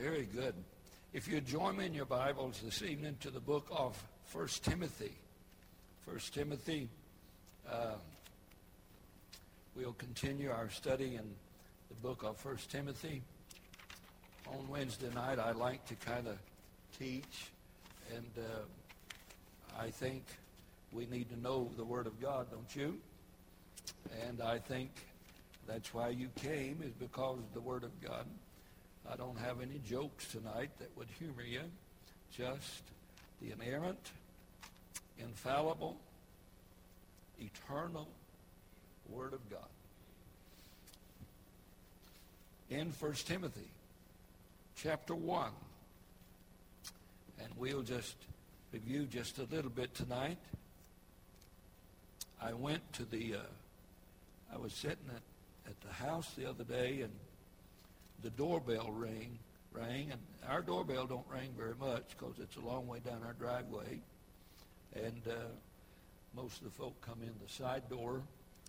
Very good. If you join me in your Bibles this evening to the book of 1 Timothy. 1 Timothy, uh, we'll continue our study in the book of 1 Timothy. On Wednesday night, I like to kind of teach, and uh, I think we need to know the Word of God, don't you? And I think that's why you came, is because the Word of God. I don't have any jokes tonight that would humor you. Just the inerrant, infallible, eternal Word of God. In 1 Timothy chapter 1. And we'll just review just a little bit tonight. I went to the, uh, I was sitting at, at the house the other day and the doorbell ring rang, and our doorbell don't ring very much because it's a long way down our driveway, and uh, most of the folk come in the side door.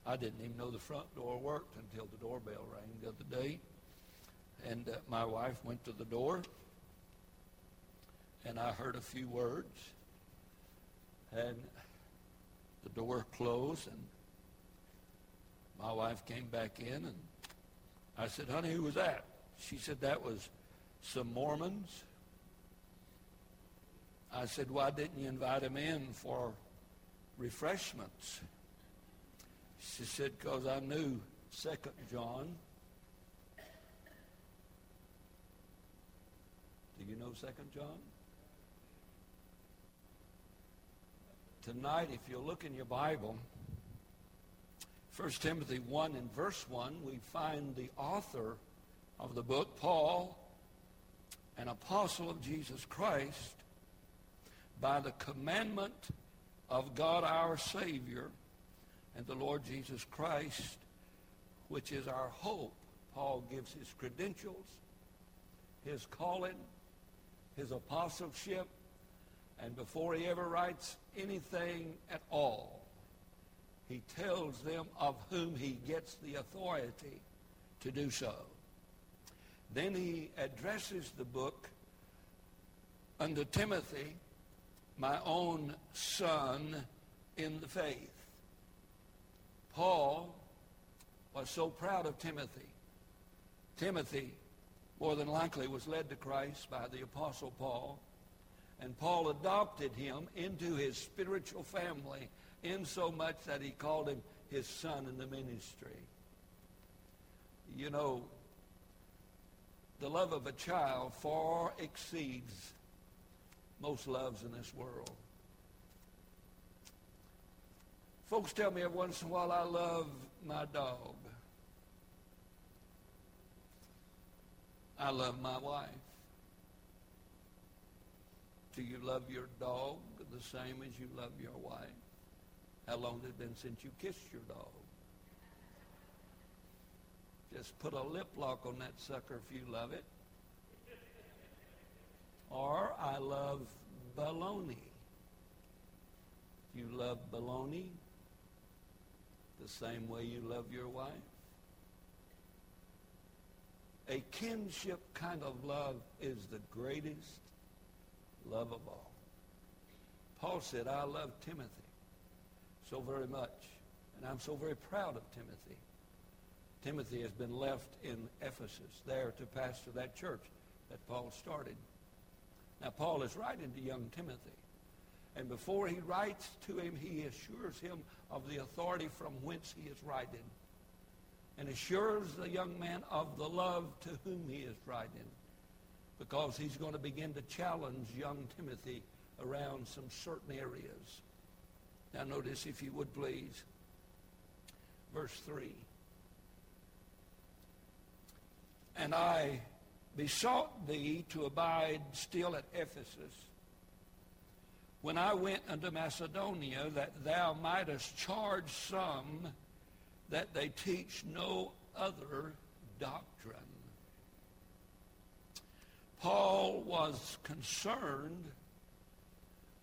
I didn't even know the front door worked until the doorbell rang the other day, and uh, my wife went to the door, and I heard a few words, and the door closed, and my wife came back in, and I said, honey, who was that? She said that was some Mormons. I said, why didn't you invite them in for refreshments? She said, because I knew Second John. Do you know Second John? Tonight, if you look in your Bible, 1 Timothy 1 and verse 1, we find the author of the book, Paul, an apostle of Jesus Christ, by the commandment of God our Savior and the Lord Jesus Christ, which is our hope. Paul gives his credentials, his calling, his apostleship, and before he ever writes anything at all, he tells them of whom he gets the authority to do so. Then he addresses the book unto Timothy, my own son in the faith. Paul was so proud of Timothy. Timothy, more than likely, was led to Christ by the Apostle Paul. And Paul adopted him into his spiritual family insomuch that he called him his son in the ministry. You know, the love of a child far exceeds most loves in this world. Folks tell me every once in a while I love my dog. I love my wife. Do you love your dog the same as you love your wife? How long has it been since you kissed your dog? Just put a lip lock on that sucker if you love it. Or I love baloney. You love baloney the same way you love your wife. A kinship kind of love is the greatest love of all. Paul said, I love Timothy so very much, and I'm so very proud of Timothy. Timothy has been left in Ephesus there to pastor that church that Paul started. Now, Paul is writing to young Timothy. And before he writes to him, he assures him of the authority from whence he is writing. And assures the young man of the love to whom he is writing. Because he's going to begin to challenge young Timothy around some certain areas. Now notice, if you would please, verse 3. And I besought thee to abide still at Ephesus when I went unto Macedonia, that thou mightest charge some that they teach no other doctrine. Paul was concerned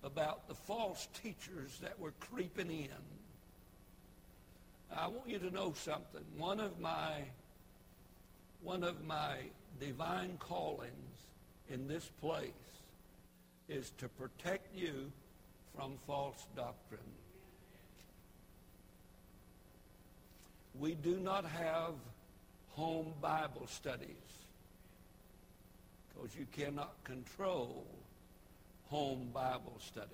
about the false teachers that were creeping in. I want you to know something. One of my one of my divine callings in this place is to protect you from false doctrine. We do not have home Bible studies because you cannot control home Bible studies.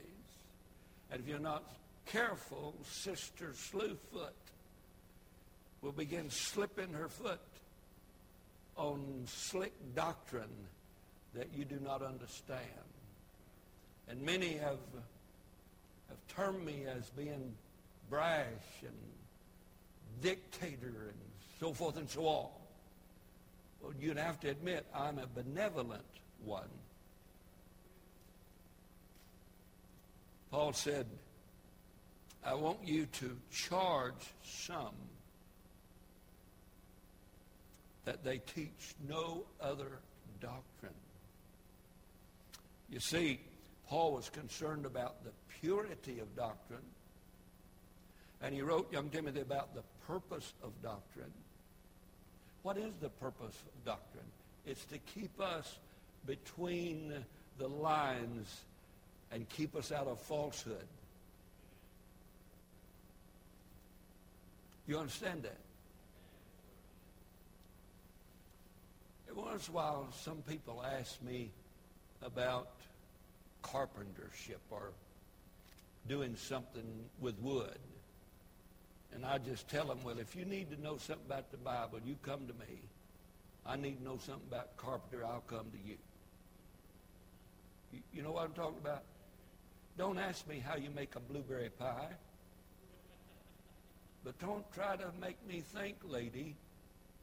And if you're not careful, Sister Slewfoot will begin slipping her foot on slick doctrine that you do not understand. And many have, have termed me as being brash and dictator and so forth and so on. Well, you'd have to admit I'm a benevolent one. Paul said, I want you to charge some that they teach no other doctrine. You see, Paul was concerned about the purity of doctrine, and he wrote young Timothy about the purpose of doctrine. What is the purpose of doctrine? It's to keep us between the lines and keep us out of falsehood. You understand that? Once in a while, some people ask me about carpentership or doing something with wood. And I just tell them, well, if you need to know something about the Bible, you come to me. I need to know something about carpenter, I'll come to you. You, you know what I'm talking about? Don't ask me how you make a blueberry pie. But don't try to make me think, lady,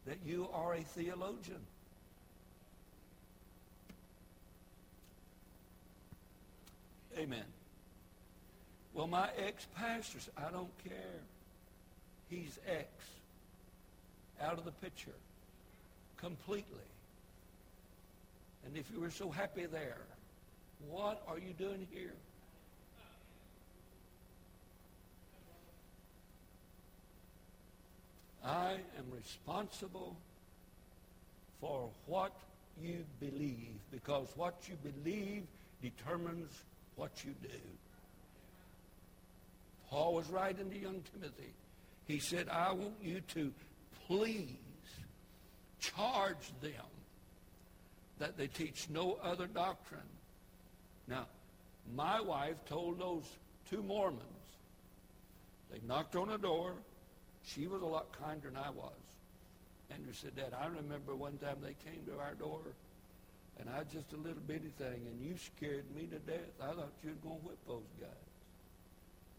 that you are a theologian. Amen. Well, my ex-pastor I don't care. He's ex. Out of the picture. Completely. And if you were so happy there, what are you doing here? I am responsible for what you believe because what you believe determines what you do. Paul was writing to young Timothy. He said, I want you to please charge them that they teach no other doctrine. Now, my wife told those two Mormons, they knocked on the door. She was a lot kinder than I was. Andrew said, Dad, I remember one time they came to our door and I just a little bitty thing, and you scared me to death. I thought you were going to whip those guys.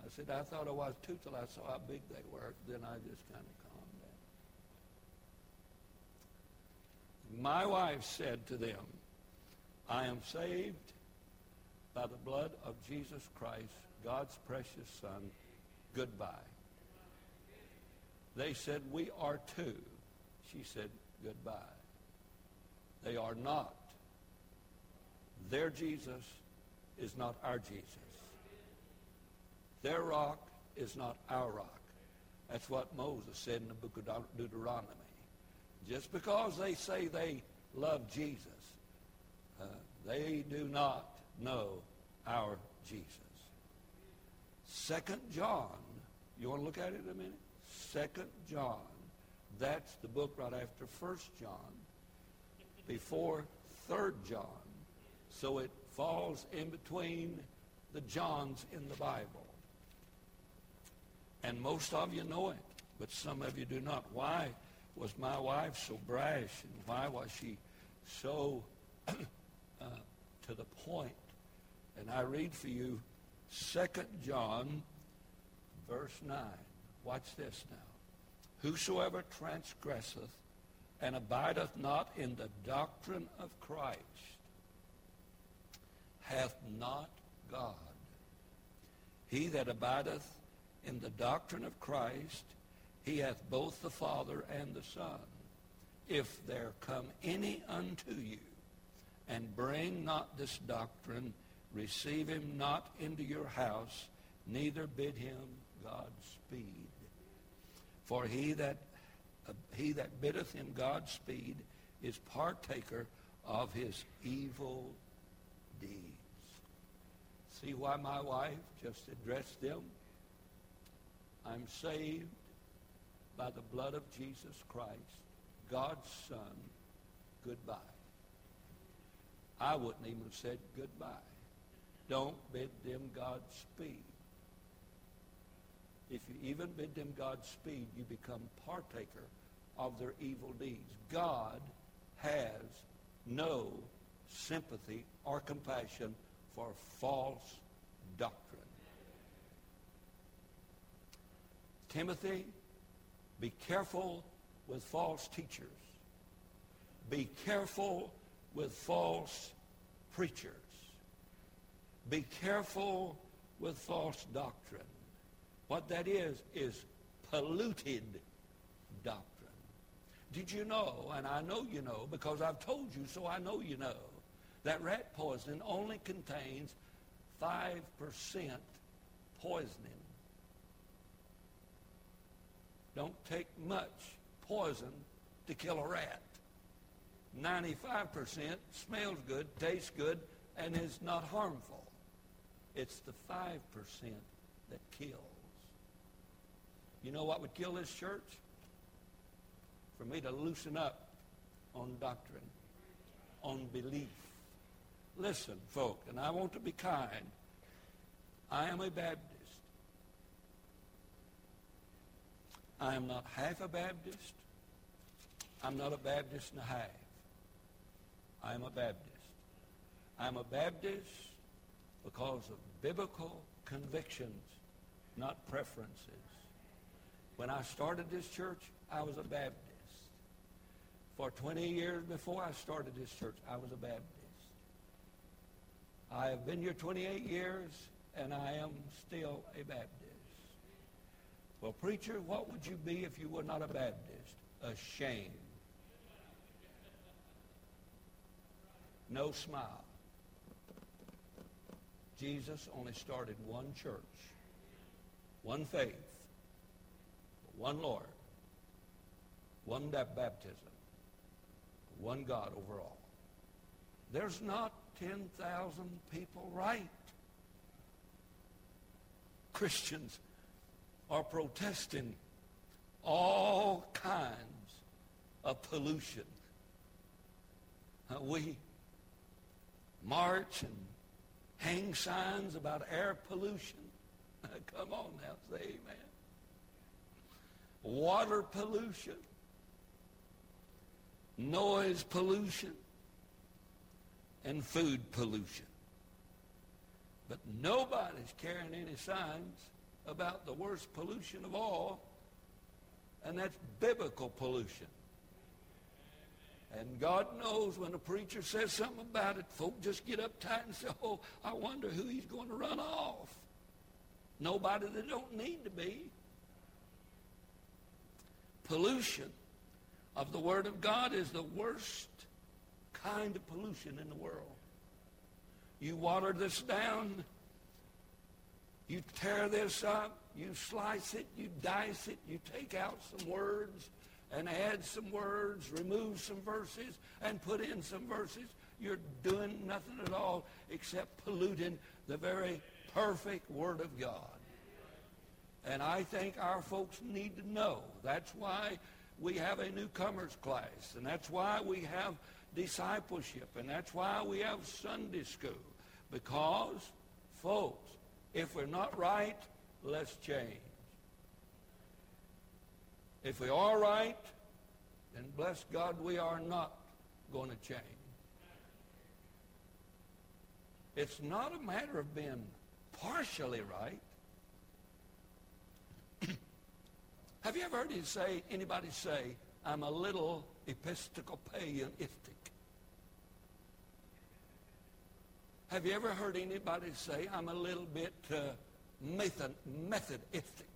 I said, I thought I was too till I saw how big they were. Then I just kind of calmed down. My wife said to them, I am saved by the blood of Jesus Christ, God's precious Son. Goodbye. They said, we are too. She said, goodbye. They are not their Jesus is not our Jesus. Their rock is not our rock. That's what Moses said in the book of Deuteronomy. Just because they say they love Jesus, uh, they do not know our Jesus. Second John, you want to look at it a minute? Second John, that's the book right after First John, before Third John. So it falls in between the Johns in the Bible. And most of you know it, but some of you do not. Why was my wife so brash and why was she so uh, to the point? And I read for you 2 John verse 9. Watch this now. Whosoever transgresseth and abideth not in the doctrine of Christ hath not God. He that abideth in the doctrine of Christ, he hath both the Father and the Son. If there come any unto you, and bring not this doctrine, receive him not into your house, neither bid him Godspeed. For he that, uh, he that biddeth him Godspeed is partaker of his evil deeds. See why my wife just addressed them? I'm saved by the blood of Jesus Christ, God's Son. Goodbye. I wouldn't even have said goodbye. Don't bid them Godspeed. If you even bid them Godspeed, you become partaker of their evil deeds. God has no sympathy or compassion for false doctrine. Timothy, be careful with false teachers. Be careful with false preachers. Be careful with false doctrine. What that is, is polluted doctrine. Did you know, and I know you know because I've told you so I know you know, that rat poison only contains 5% poisoning. Don't take much poison to kill a rat. 95% smells good, tastes good, and is not harmful. It's the 5% that kills. You know what would kill this church? For me to loosen up on doctrine, on belief. Listen, folk, and I want to be kind. I am a Baptist. I am not half a Baptist. I'm not a Baptist and a half. I am a Baptist. I'm a Baptist because of biblical convictions, not preferences. When I started this church, I was a Baptist. For 20 years before I started this church, I was a Baptist. I have been here 28 years, and I am still a Baptist. Well, preacher, what would you be if you were not a Baptist? Ashamed. No smile. Jesus only started one church, one faith, one Lord, one baptism, one God over all. There's not 10,000 people right. Christians are protesting all kinds of pollution. Uh, we march and hang signs about air pollution. Come on now, say amen. Water pollution, noise pollution, and food pollution. But nobody's carrying any signs about the worst pollution of all, and that's biblical pollution. And God knows when a preacher says something about it, folk just get uptight and say, oh, I wonder who he's going to run off. Nobody that don't need to be. Pollution of the Word of God is the worst kind of pollution in the world. You water this down, you tear this up, you slice it, you dice it, you take out some words, and add some words, remove some verses, and put in some verses, you're doing nothing at all except polluting the very perfect Word of God. And I think our folks need to know. That's why we have a newcomers class, and that's why we have discipleship, and that's why we have Sunday school. Because, folks, if we're not right, let's change. If we are right, then bless God, we are not going to change. It's not a matter of being partially right. Have you ever heard you say, anybody say, I'm a little Episcopalianistic? Have you ever heard anybody say, I'm a little bit uh, method, Methodistic?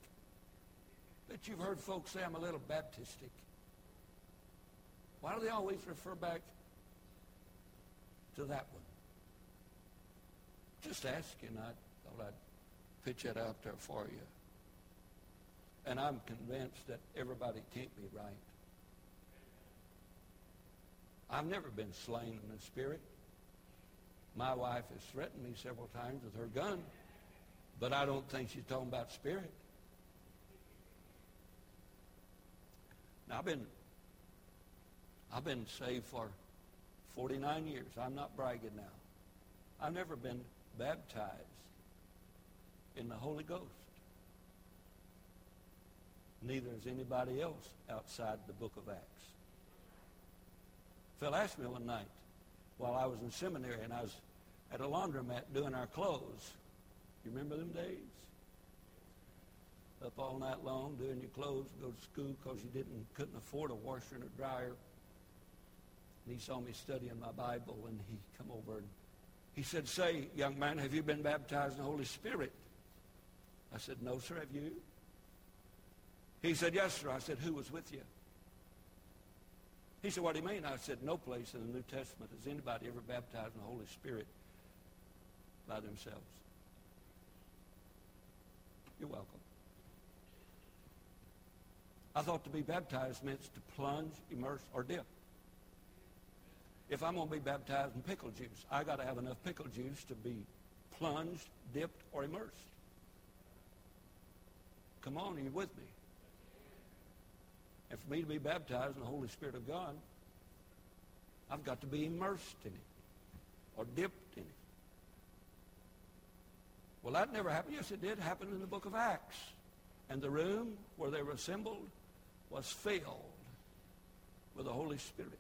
But you've heard folks say I'm a little Baptistic. Why do they always refer back to that one? Just asking. I thought I'd pitch it out there for you. And I'm convinced that everybody can't be right. I've never been slain in the spirit. My wife has threatened me several times with her gun, but I don't think she's talking about spirit. Now, I've been, I've been saved for 49 years. I'm not bragging now. I've never been baptized in the Holy Ghost. Neither has anybody else outside the book of Acts. Phil asked me one night while I was in seminary and I was at a laundromat doing our clothes. You remember them days? Up all night long doing your clothes, go to school because you didn't couldn't afford a washer and a dryer. And he saw me studying my Bible and he come over and he said, Say, young man, have you been baptized in the Holy Spirit? I said, No, sir, have you? He said, Yes, sir. I said, Who was with you? He said, What do you mean? I said, No place in the New Testament has anybody ever baptized in the Holy Spirit by themselves. You're welcome. I thought to be baptized meant to plunge, immerse, or dip. If I'm going to be baptized in pickle juice, I got to have enough pickle juice to be plunged, dipped, or immersed. Come on, are you with me? And for me to be baptized in the Holy Spirit of God, I've got to be immersed in it or dipped. Well, that never happened. Yes, it did happen in the book of Acts. And the room where they were assembled was filled with the Holy Spirit.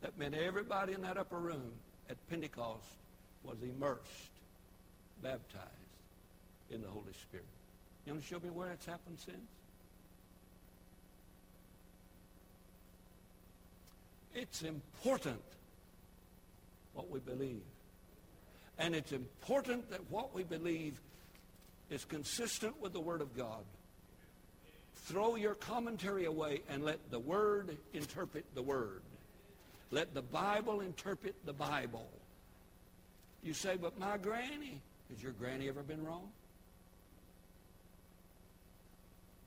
That meant everybody in that upper room at Pentecost was immersed, baptized in the Holy Spirit. You want to show me where it's happened since? It's important what we believe. And it's important that what we believe is consistent with the Word of God. Throw your commentary away and let the Word interpret the Word. Let the Bible interpret the Bible. You say, but my granny, has your granny ever been wrong?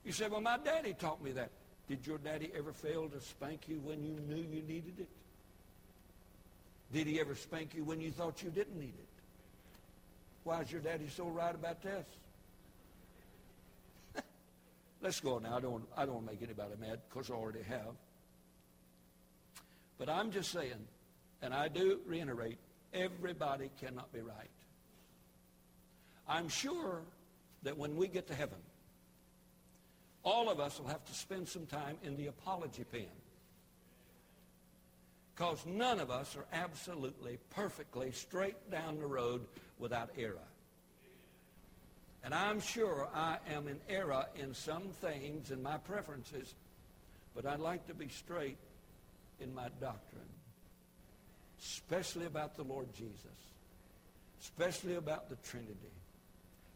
You say, well, my daddy taught me that. Did your daddy ever fail to spank you when you knew you needed it? Did he ever spank you when you thought you didn't need it? Why is your daddy so right about this? Let's go now. I don't, I don't want to make anybody mad because I already have. But I'm just saying, and I do reiterate, everybody cannot be right. I'm sure that when we get to heaven, all of us will have to spend some time in the apology pen. Because none of us are absolutely, perfectly straight down the road without error. And I'm sure I am in error in some things in my preferences, but I'd like to be straight in my doctrine, especially about the Lord Jesus, especially about the Trinity,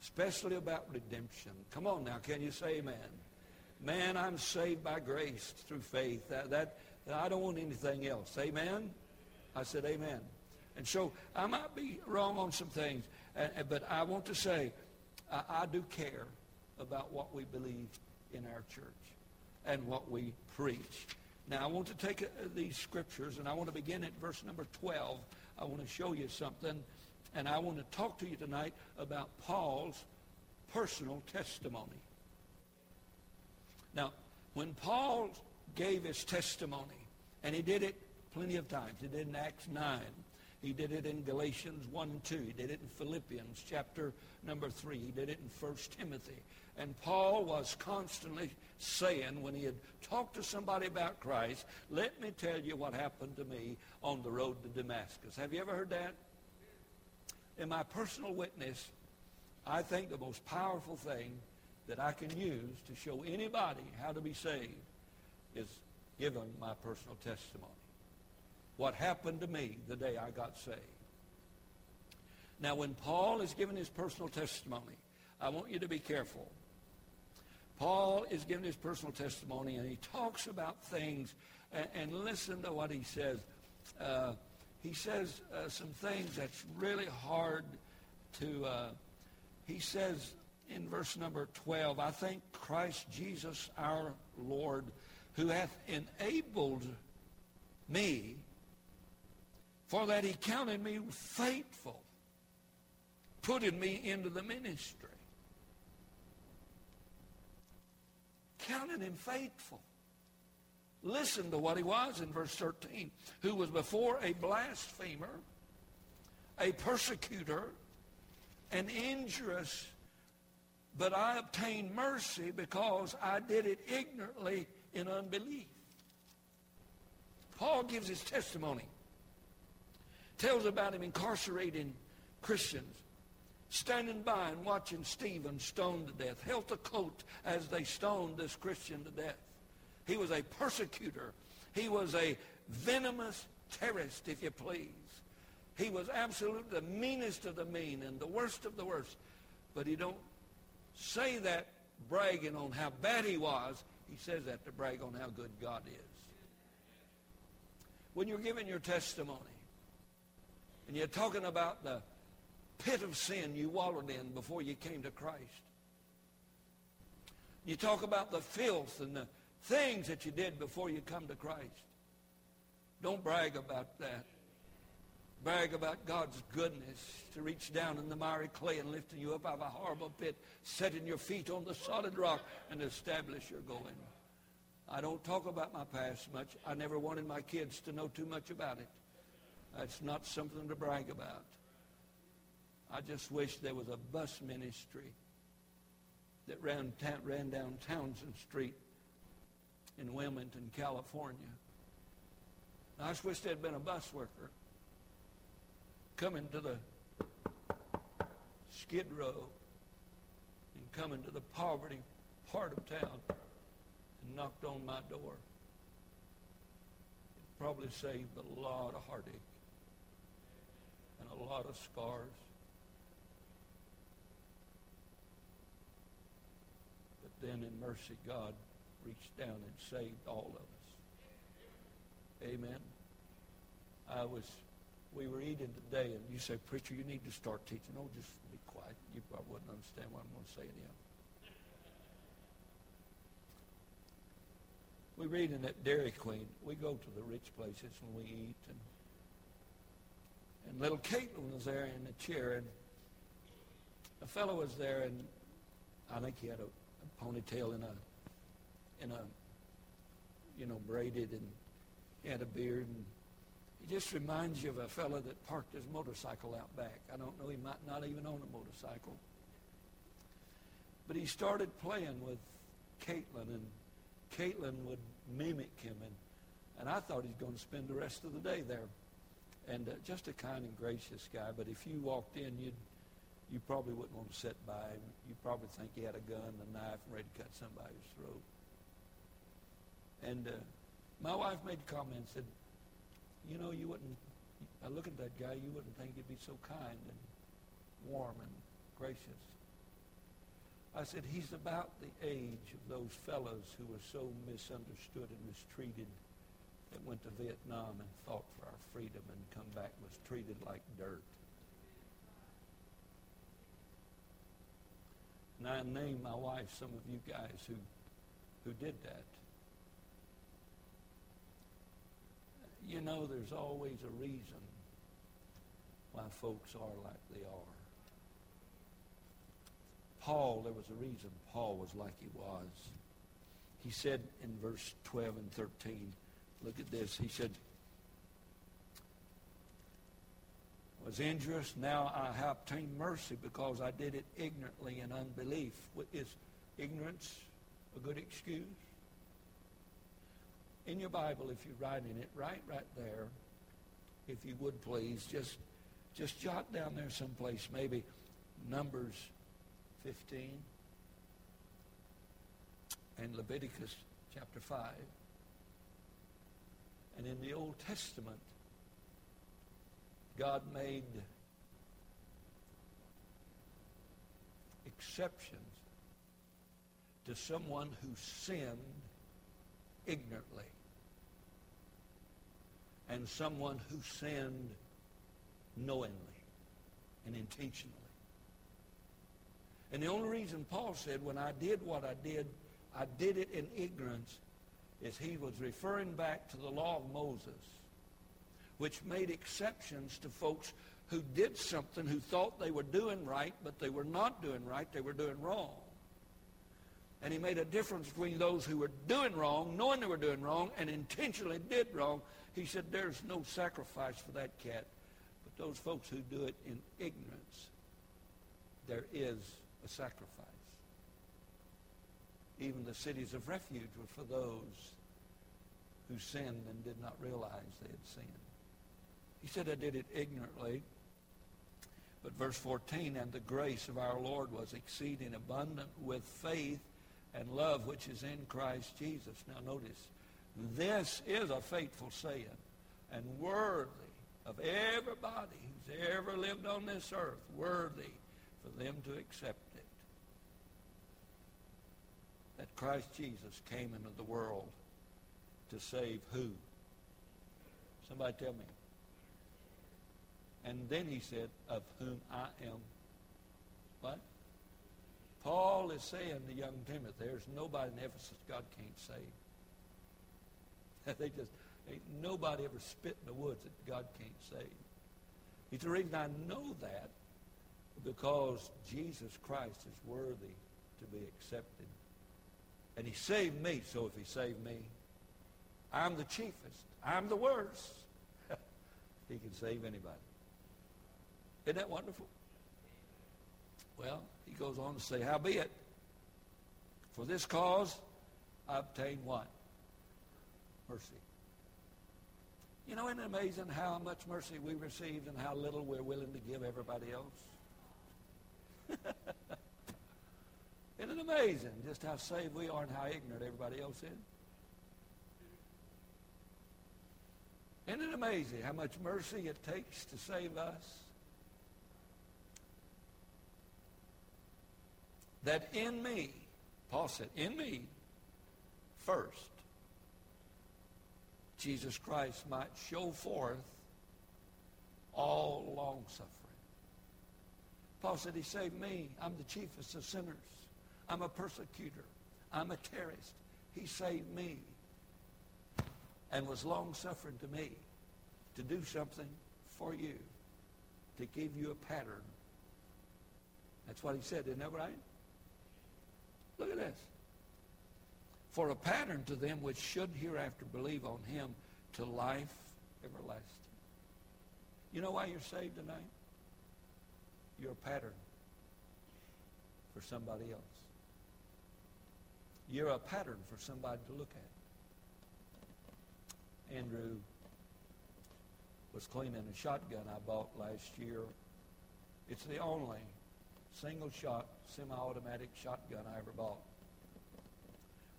especially about redemption. Come on now, can you say amen? Man, I'm saved by grace through faith. That, that, I don't want anything else. Amen? I said amen. And so I might be wrong on some things, but I want to say I, I do care about what we believe in our church and what we preach. Now, I want to take uh, these scriptures, and I want to begin at verse number 12. I want to show you something, and I want to talk to you tonight about Paul's personal testimony. Now, when Paul gave his testimony, and he did it plenty of times. He did it in Acts 9. He did it in Galatians 1 and 2. He did it in Philippians chapter number 3. He did it in 1 Timothy. And Paul was constantly saying when he had talked to somebody about Christ, let me tell you what happened to me on the road to Damascus. Have you ever heard that? In my personal witness, I think the most powerful thing that I can use to show anybody how to be saved is given my personal testimony. What happened to me the day I got saved. Now, when Paul is giving his personal testimony, I want you to be careful. Paul is giving his personal testimony, and he talks about things, and, and listen to what he says. Uh, he says uh, some things that's really hard to, uh, he says in verse number 12, I thank Christ Jesus our Lord, who hath enabled me, for that he counted me faithful, putting me into the ministry. Counted him faithful. Listen to what he was in verse 13. Who was before a blasphemer, a persecutor, an injurious, but I obtained mercy because I did it ignorantly in unbelief. Paul gives his testimony. Tells about him incarcerating Christians, standing by and watching Stephen stoned to death, held the coat as they stoned this Christian to death. He was a persecutor. He was a venomous terrorist, if you please. He was absolutely the meanest of the mean and the worst of the worst. But he don't say that bragging on how bad he was. He says that to brag on how good God is. When you're giving your testimony and you're talking about the pit of sin you wallowed in before you came to Christ, you talk about the filth and the things that you did before you come to Christ. Don't brag about that. Brag about God's goodness to reach down in the miry clay and lifting you up out of a horrible pit, setting your feet on the solid rock and establish your going. I don't talk about my past much. I never wanted my kids to know too much about it. That's not something to brag about. I just wish there was a bus ministry that ran, ran down Townsend Street in Wilmington, California. I just wish there'd been a bus worker coming to the skid row and coming to the poverty part of town and knocked on my door. It probably saved a lot of heartache and a lot of scars. But then in mercy, God reached down and saved all of us. Amen. I was, we were eating today, and you say, Preacher, you need to start teaching. Oh, just be quiet. You probably wouldn't understand what I'm going to say you. We read in that Dairy Queen. We go to the rich places when we eat, and and little Caitlin was there in the chair, and a fellow was there, and I think he had a, a ponytail and a in a, you know, braided and he had a beard. And he just reminds you of a fellow that parked his motorcycle out back. I don't know, he might not even own a motorcycle. But he started playing with Caitlin, and Caitlin would mimic him. And, and I thought he's going to spend the rest of the day there. And uh, just a kind and gracious guy. But if you walked in, you'd you probably wouldn't want to sit by him. You'd probably think he had a gun, a knife, and ready to cut somebody's throat. And uh, my wife made a comment and said, you know, you wouldn't, I look at that guy, you wouldn't think he'd be so kind and warm and gracious. I said, he's about the age of those fellows who were so misunderstood and mistreated that went to Vietnam and fought for our freedom and come back was treated like dirt. And I named my wife some of you guys who, who did that. You know there's always a reason why folks are like they are. Paul, there was a reason Paul was like he was. He said in verse 12 and 13, look at this. He said, was injurious, now I have obtained mercy because I did it ignorantly in unbelief. Is ignorance a good excuse? In your Bible, if you're writing it, write right there, if you would please, just just jot down there someplace, maybe Numbers 15 and Leviticus chapter 5. And in the Old Testament, God made exceptions to someone who sinned ignorantly and someone who sinned knowingly and intentionally. And the only reason Paul said, when I did what I did, I did it in ignorance, is he was referring back to the law of Moses which made exceptions to folks who did something who thought they were doing right, but they were not doing right, they were doing wrong. And he made a difference between those who were doing wrong, knowing they were doing wrong, and intentionally did wrong. He said, there's no sacrifice for that cat. But those folks who do it in ignorance, there is a sacrifice. Even the cities of refuge were for those who sinned and did not realize they had sinned. He said, I did it ignorantly. But verse 14, and the grace of our Lord was exceeding abundant with faith and love which is in Christ Jesus. Now notice, this is a faithful saying and worthy of everybody who's ever lived on this earth, worthy for them to accept it. That Christ Jesus came into the world to save who? Somebody tell me. And then he said, of whom I am what? Paul is saying to young Timothy, there's nobody in Ephesus God can't save. they just, ain't nobody ever spit in the woods that God can't save. It's the reason I know that because Jesus Christ is worthy to be accepted. And he saved me, so if he saved me, I'm the chiefest. I'm the worst. he can save anybody. Isn't that wonderful? Well, he goes on to say, Howbeit, for this cause I obtained what? Mercy. You know, isn't it amazing how much mercy we received and how little we're willing to give everybody else? isn't it amazing just how saved we are and how ignorant everybody else is? Isn't it amazing how much mercy it takes to save us? That in me, Paul said, in me first, Jesus Christ might show forth all long suffering. Paul said, he saved me. I'm the chiefest of sinners. I'm a persecutor. I'm a terrorist. He saved me and was long suffering to me to do something for you, to give you a pattern. That's what he said, isn't that right? Look at this. For a pattern to them which should hereafter believe on him to life everlasting. You know why you're saved tonight? You're a pattern for somebody else. You're a pattern for somebody to look at. Andrew was cleaning a shotgun I bought last year. It's the only single shot semi-automatic shotgun I ever bought.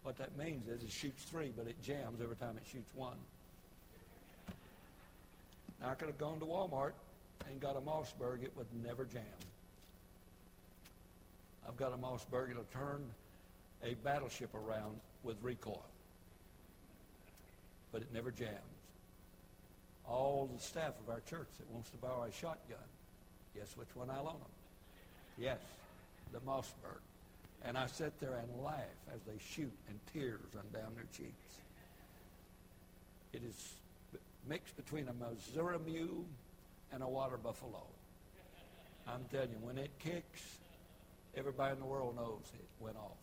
What that means is it shoots three, but it jams every time it shoots one. Now, I could have gone to Walmart and got a Mossberg. It would never jam. I've got a Mossberg. It'll turn a battleship around with recoil. But it never jams. All the staff of our church that wants to borrow a shotgun, guess which one I loan them? Yes, the Mossberg. And I sit there and laugh as they shoot and tears run down their cheeks. It is mixed between a Missouri mule and a water buffalo. I'm telling you, when it kicks, everybody in the world knows it went off.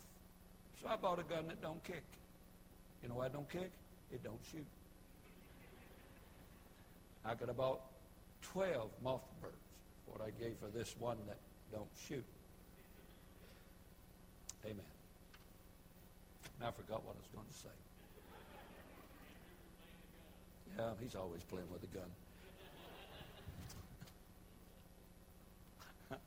So I bought a gun that don't kick. You know why it don't kick? It don't shoot. I could have bought 12 Mossbergs, what I gave for this one that don't shoot. Amen. Now I forgot what I was going to say. Yeah, he's always playing with a gun.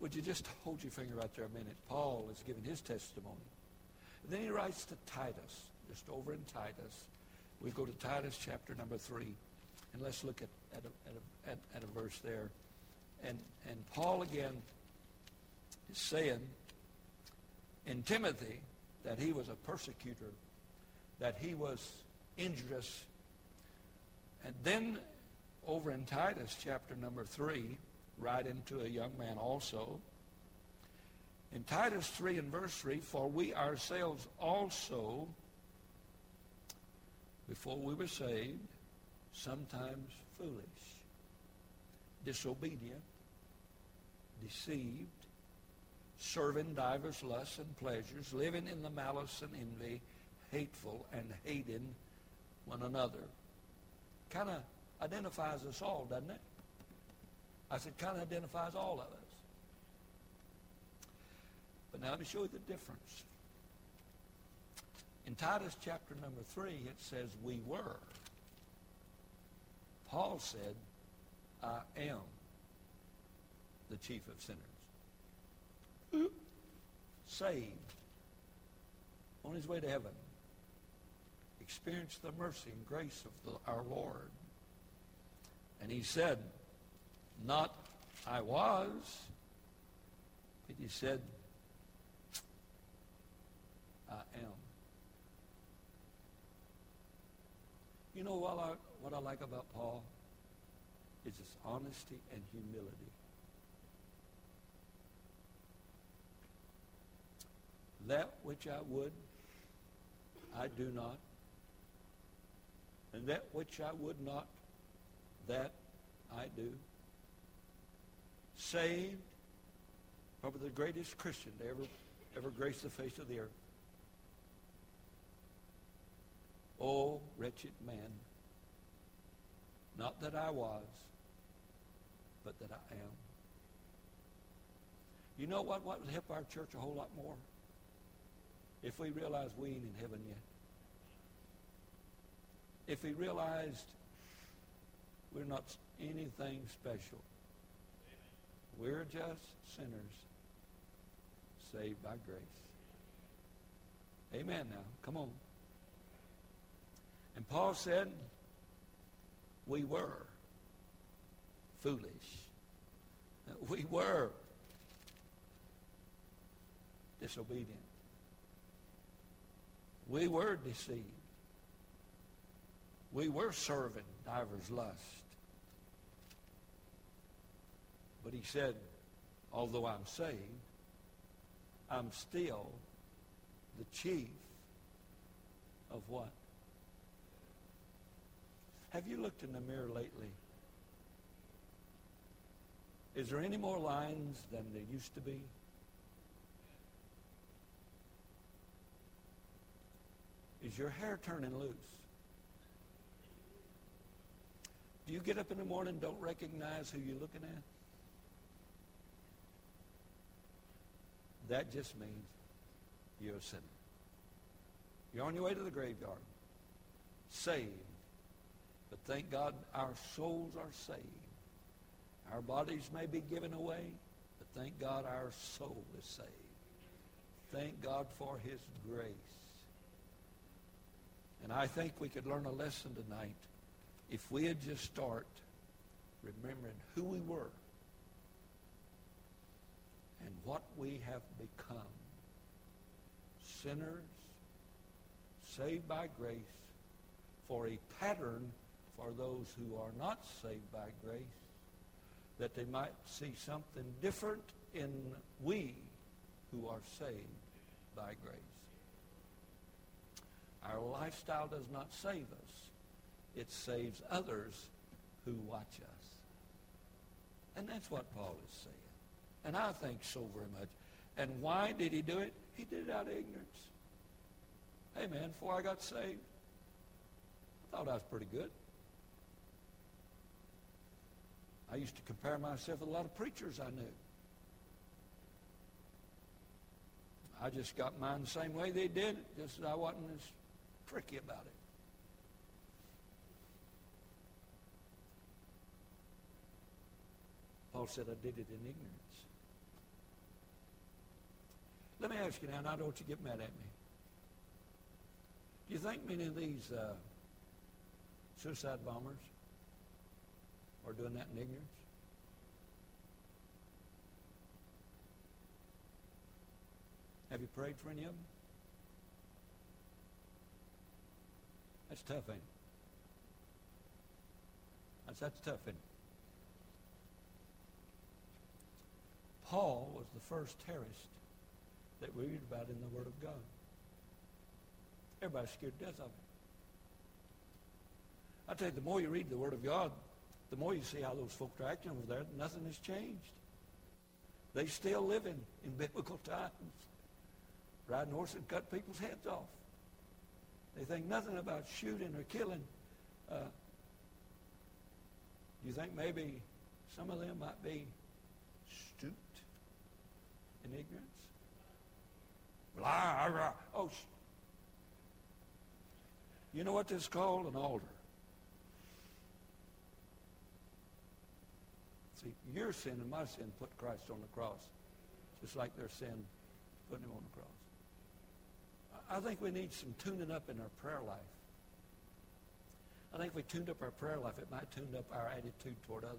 Would you just hold your finger right there a minute? Paul is giving his testimony. And then he writes to Titus, just over in Titus. We go to Titus chapter number 3, and let's look at, at, a, at, a, at, at a verse there. And, and Paul again is saying in Timothy that he was a persecutor, that he was injurious. And then over in Titus chapter number 3, right into a young man also. In Titus 3 and verse 3, for we ourselves also, before we were saved, sometimes foolish, disobedient, deceived, serving divers lusts and pleasures, living in the malice and envy, hateful and hating one another. Kind of identifies us all, doesn't it? I said, kind of identifies all of us. But now let me show you the difference. In Titus chapter number 3, it says, we were. Paul said, I am the chief of sinners. Saved. On his way to heaven. Experienced the mercy and grace of the, our Lord. And he said, not I was, but he said, I am. You know what I, what I like about Paul? Is his honesty and humility. That which I would, I do not. And that which I would not, that I do. Saved, probably the greatest Christian to ever, ever grace the face of the earth. Oh, wretched man. Not that I was, but that I am. You know what, what would help our church a whole lot more? If we realized we ain't in heaven yet. If we realized we're not anything special. We're just sinners saved by grace. Amen now. Come on. And Paul said, we were foolish. We were disobedient. We were deceived. We were serving divers lust. But he said, although I'm saved, I'm still the chief of what? Have you looked in the mirror lately? Is there any more lines than there used to be? Is your hair turning loose? Do you get up in the morning and don't recognize who you're looking at? That just means you're a sinner. You're on your way to the graveyard, saved. But thank God our souls are saved. Our bodies may be given away, but thank God our soul is saved. Thank God for his grace. And I think we could learn a lesson tonight if we had just start remembering who we were and what we have become. Sinners, saved by grace, for a pattern for those who are not saved by grace, that they might see something different in we who are saved by grace. Our lifestyle does not save us. It saves others who watch us. And that's what Paul is saying. And I think so very much. And why did he do it? He did it out of ignorance. Hey, man, before I got saved, I thought I was pretty good. I used to compare myself with a lot of preachers I knew. I just got mine the same way they did, just as I wasn't as tricky about it. Paul said, I did it in ignorance. Let me ask you now, and I don't you get mad at me. Do you think many of these uh, suicide bombers are doing that in ignorance? Have you prayed for any of them? That's tough, ain't it? That's, that's tough, ain't it? Paul was the first terrorist that we read about in the Word of God. Everybody's scared to death of him. I tell you, the more you read the Word of God, the more you see how those folks are acting over there. Nothing has changed. They still living in biblical times, riding horses and cut people's heads off. They think nothing about shooting or killing. Uh, you think maybe some of them might be stooped in ignorance? Blah, blah. Oh, sh- you know what this is called? An altar. See, your sin and my sin put Christ on the cross, just like their sin put him on the cross. I think we need some tuning up in our prayer life. I think if we tuned up our prayer life, it might tune up our attitude toward others.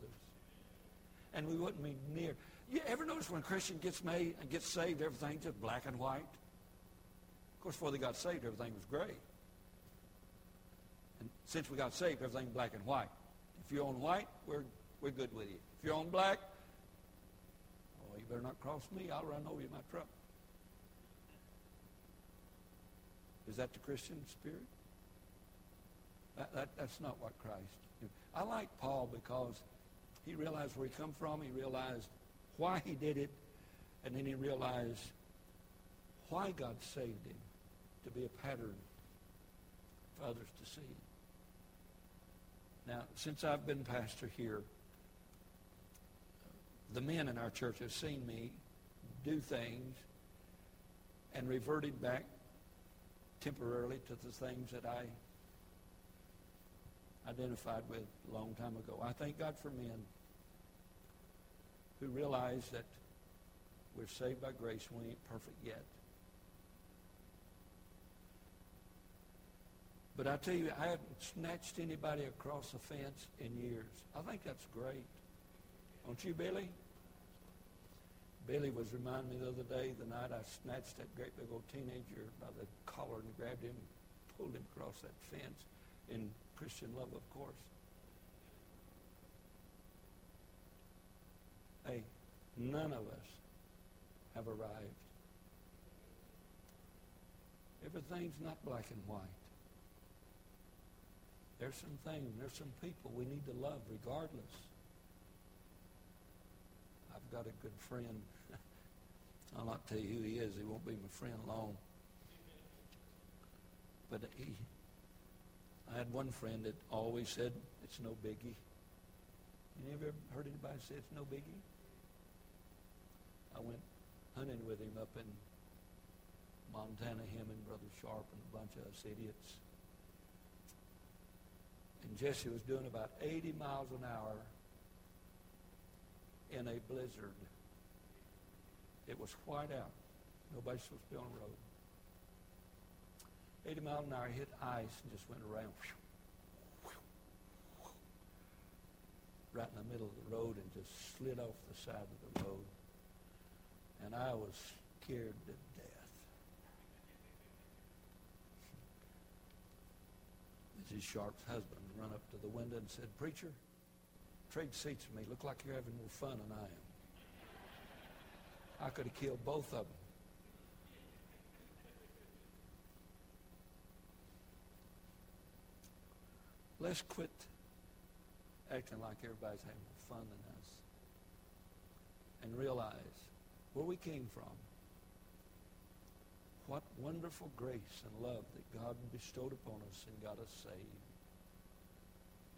And we wouldn't be near. You ever notice when a Christian gets made and gets saved, everything's just black and white? Of course, before they got saved, everything was gray. And since we got saved, everything's black and white. If you're on white, we're, we're good with you. If you're on black, oh, you better not cross me. I'll run over you in my truck. Is that the Christian spirit? That, that, that's not what Christ. I like Paul because he realized where he come from. He realized why he did it. And then he realized why God saved him to be a pattern for others to see. Now, since I've been pastor here, the men in our church have seen me do things and reverted back temporarily to the things that I identified with a long time ago. I thank God for men who realize that we're saved by grace we ain't perfect yet. But I tell you, I haven't snatched anybody across the fence in years. I think that's great. Don't you, Billy? Billy was reminding me the other day, the night I snatched that great big old teenager by the collar and grabbed him pulled him across that fence in Christian love, of course. Hey, none of us have arrived. Everything's not black and white. There's some things, there's some people we need to love regardless. Got a good friend. I'll not tell you who he is. He won't be my friend long. But he, I had one friend that always said, it's no biggie. You ever heard anybody say it's no biggie? I went hunting with him up in Montana, him and Brother Sharp and a bunch of us idiots. And Jesse was doing about 80 miles an hour in a blizzard. It was white out. Nobody's supposed to be on the road. 80 miles an hour hit ice and just went around. Right in the middle of the road and just slid off the side of the road. And I was scared to death. Mrs. Sharp's husband run up to the window and said, Preacher, trade seats with me. Look like you're having more fun than I am. I could have killed both of them. Let's quit acting like everybody's having more fun than us and realize where we came from. What wonderful grace and love that God bestowed upon us and got us saved.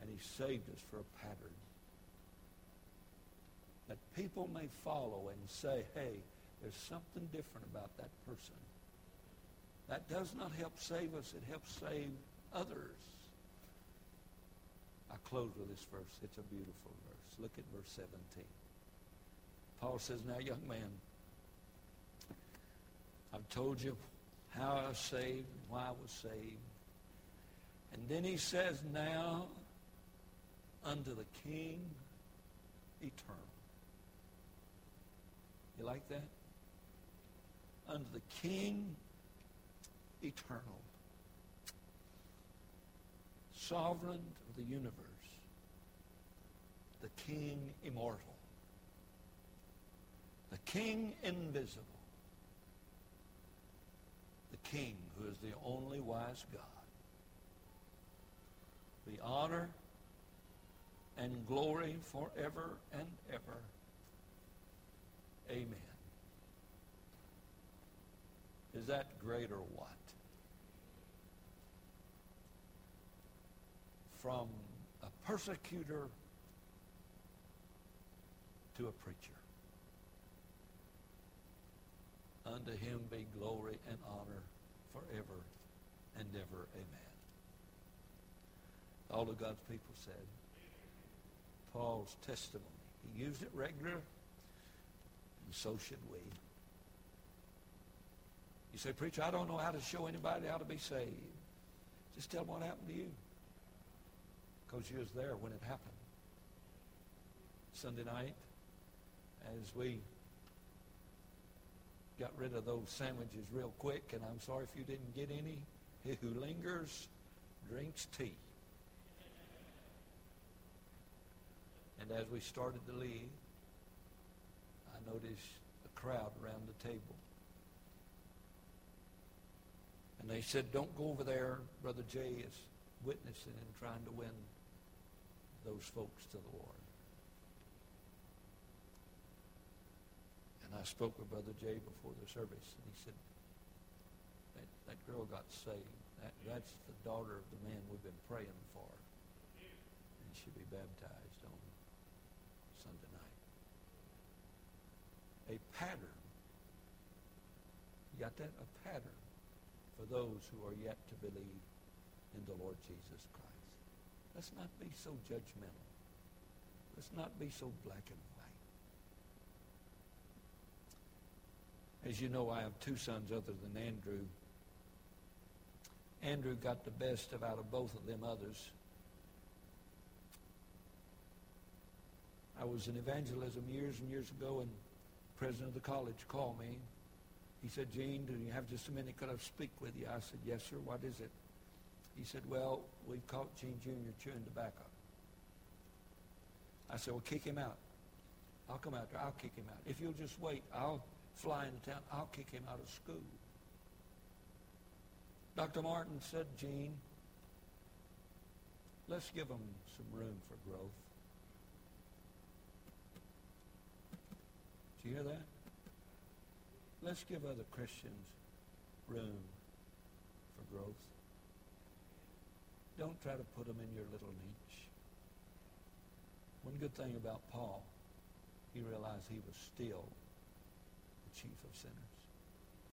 And he saved us for a pattern. That people may follow and say, hey, there's something different about that person. That does not help save us. It helps save others. I close with this verse. It's a beautiful verse. Look at verse 17. Paul says, now, young man, I've told you how I was saved, why I was saved. And then he says, now unto the King eternal. You like that? Unto the King eternal, sovereign of the universe, the King immortal, the King invisible, the King who is the only wise God. The honor and glory forever and ever. Amen. Is that great or what? From a persecutor to a preacher. Unto him be glory and honor forever and ever. Amen. All of God's people said, Paul's testimony. He used it regular, and so should we. You say, Preacher, I don't know how to show anybody how to be saved. Just tell them what happened to you. Because you was there when it happened. Sunday night, as we got rid of those sandwiches real quick, and I'm sorry if you didn't get any. He who lingers drinks tea. And as we started to leave, noticed a crowd around the table. And they said, don't go over there. Brother Jay is witnessing and trying to win those folks to the Lord. And I spoke with Brother Jay before the service, and he said, that, that girl got saved. That, that's the daughter of the man we've been praying for. And she'll be baptized on Sunday night. A pattern. You got that? A pattern for those who are yet to believe in the Lord Jesus Christ. Let's not be so judgmental. Let's not be so black and white. As you know, I have two sons other than Andrew. Andrew got the best of out of both of them others. I was in evangelism years and years ago, and president of the college called me. He said, Gene, do you have just a minute? Could I speak with you? I said, yes, sir. What is it? He said, well, we've caught Gene Jr. chewing tobacco. I said, well, kick him out. I'll come out there. I'll kick him out. If you'll just wait, I'll fly into town. I'll kick him out of school. Dr. Martin said, Gene, let's give him some room for growth. You hear that? Let's give other Christians room for growth. Don't try to put them in your little niche. One good thing about Paul, he realized he was still the chief of sinners.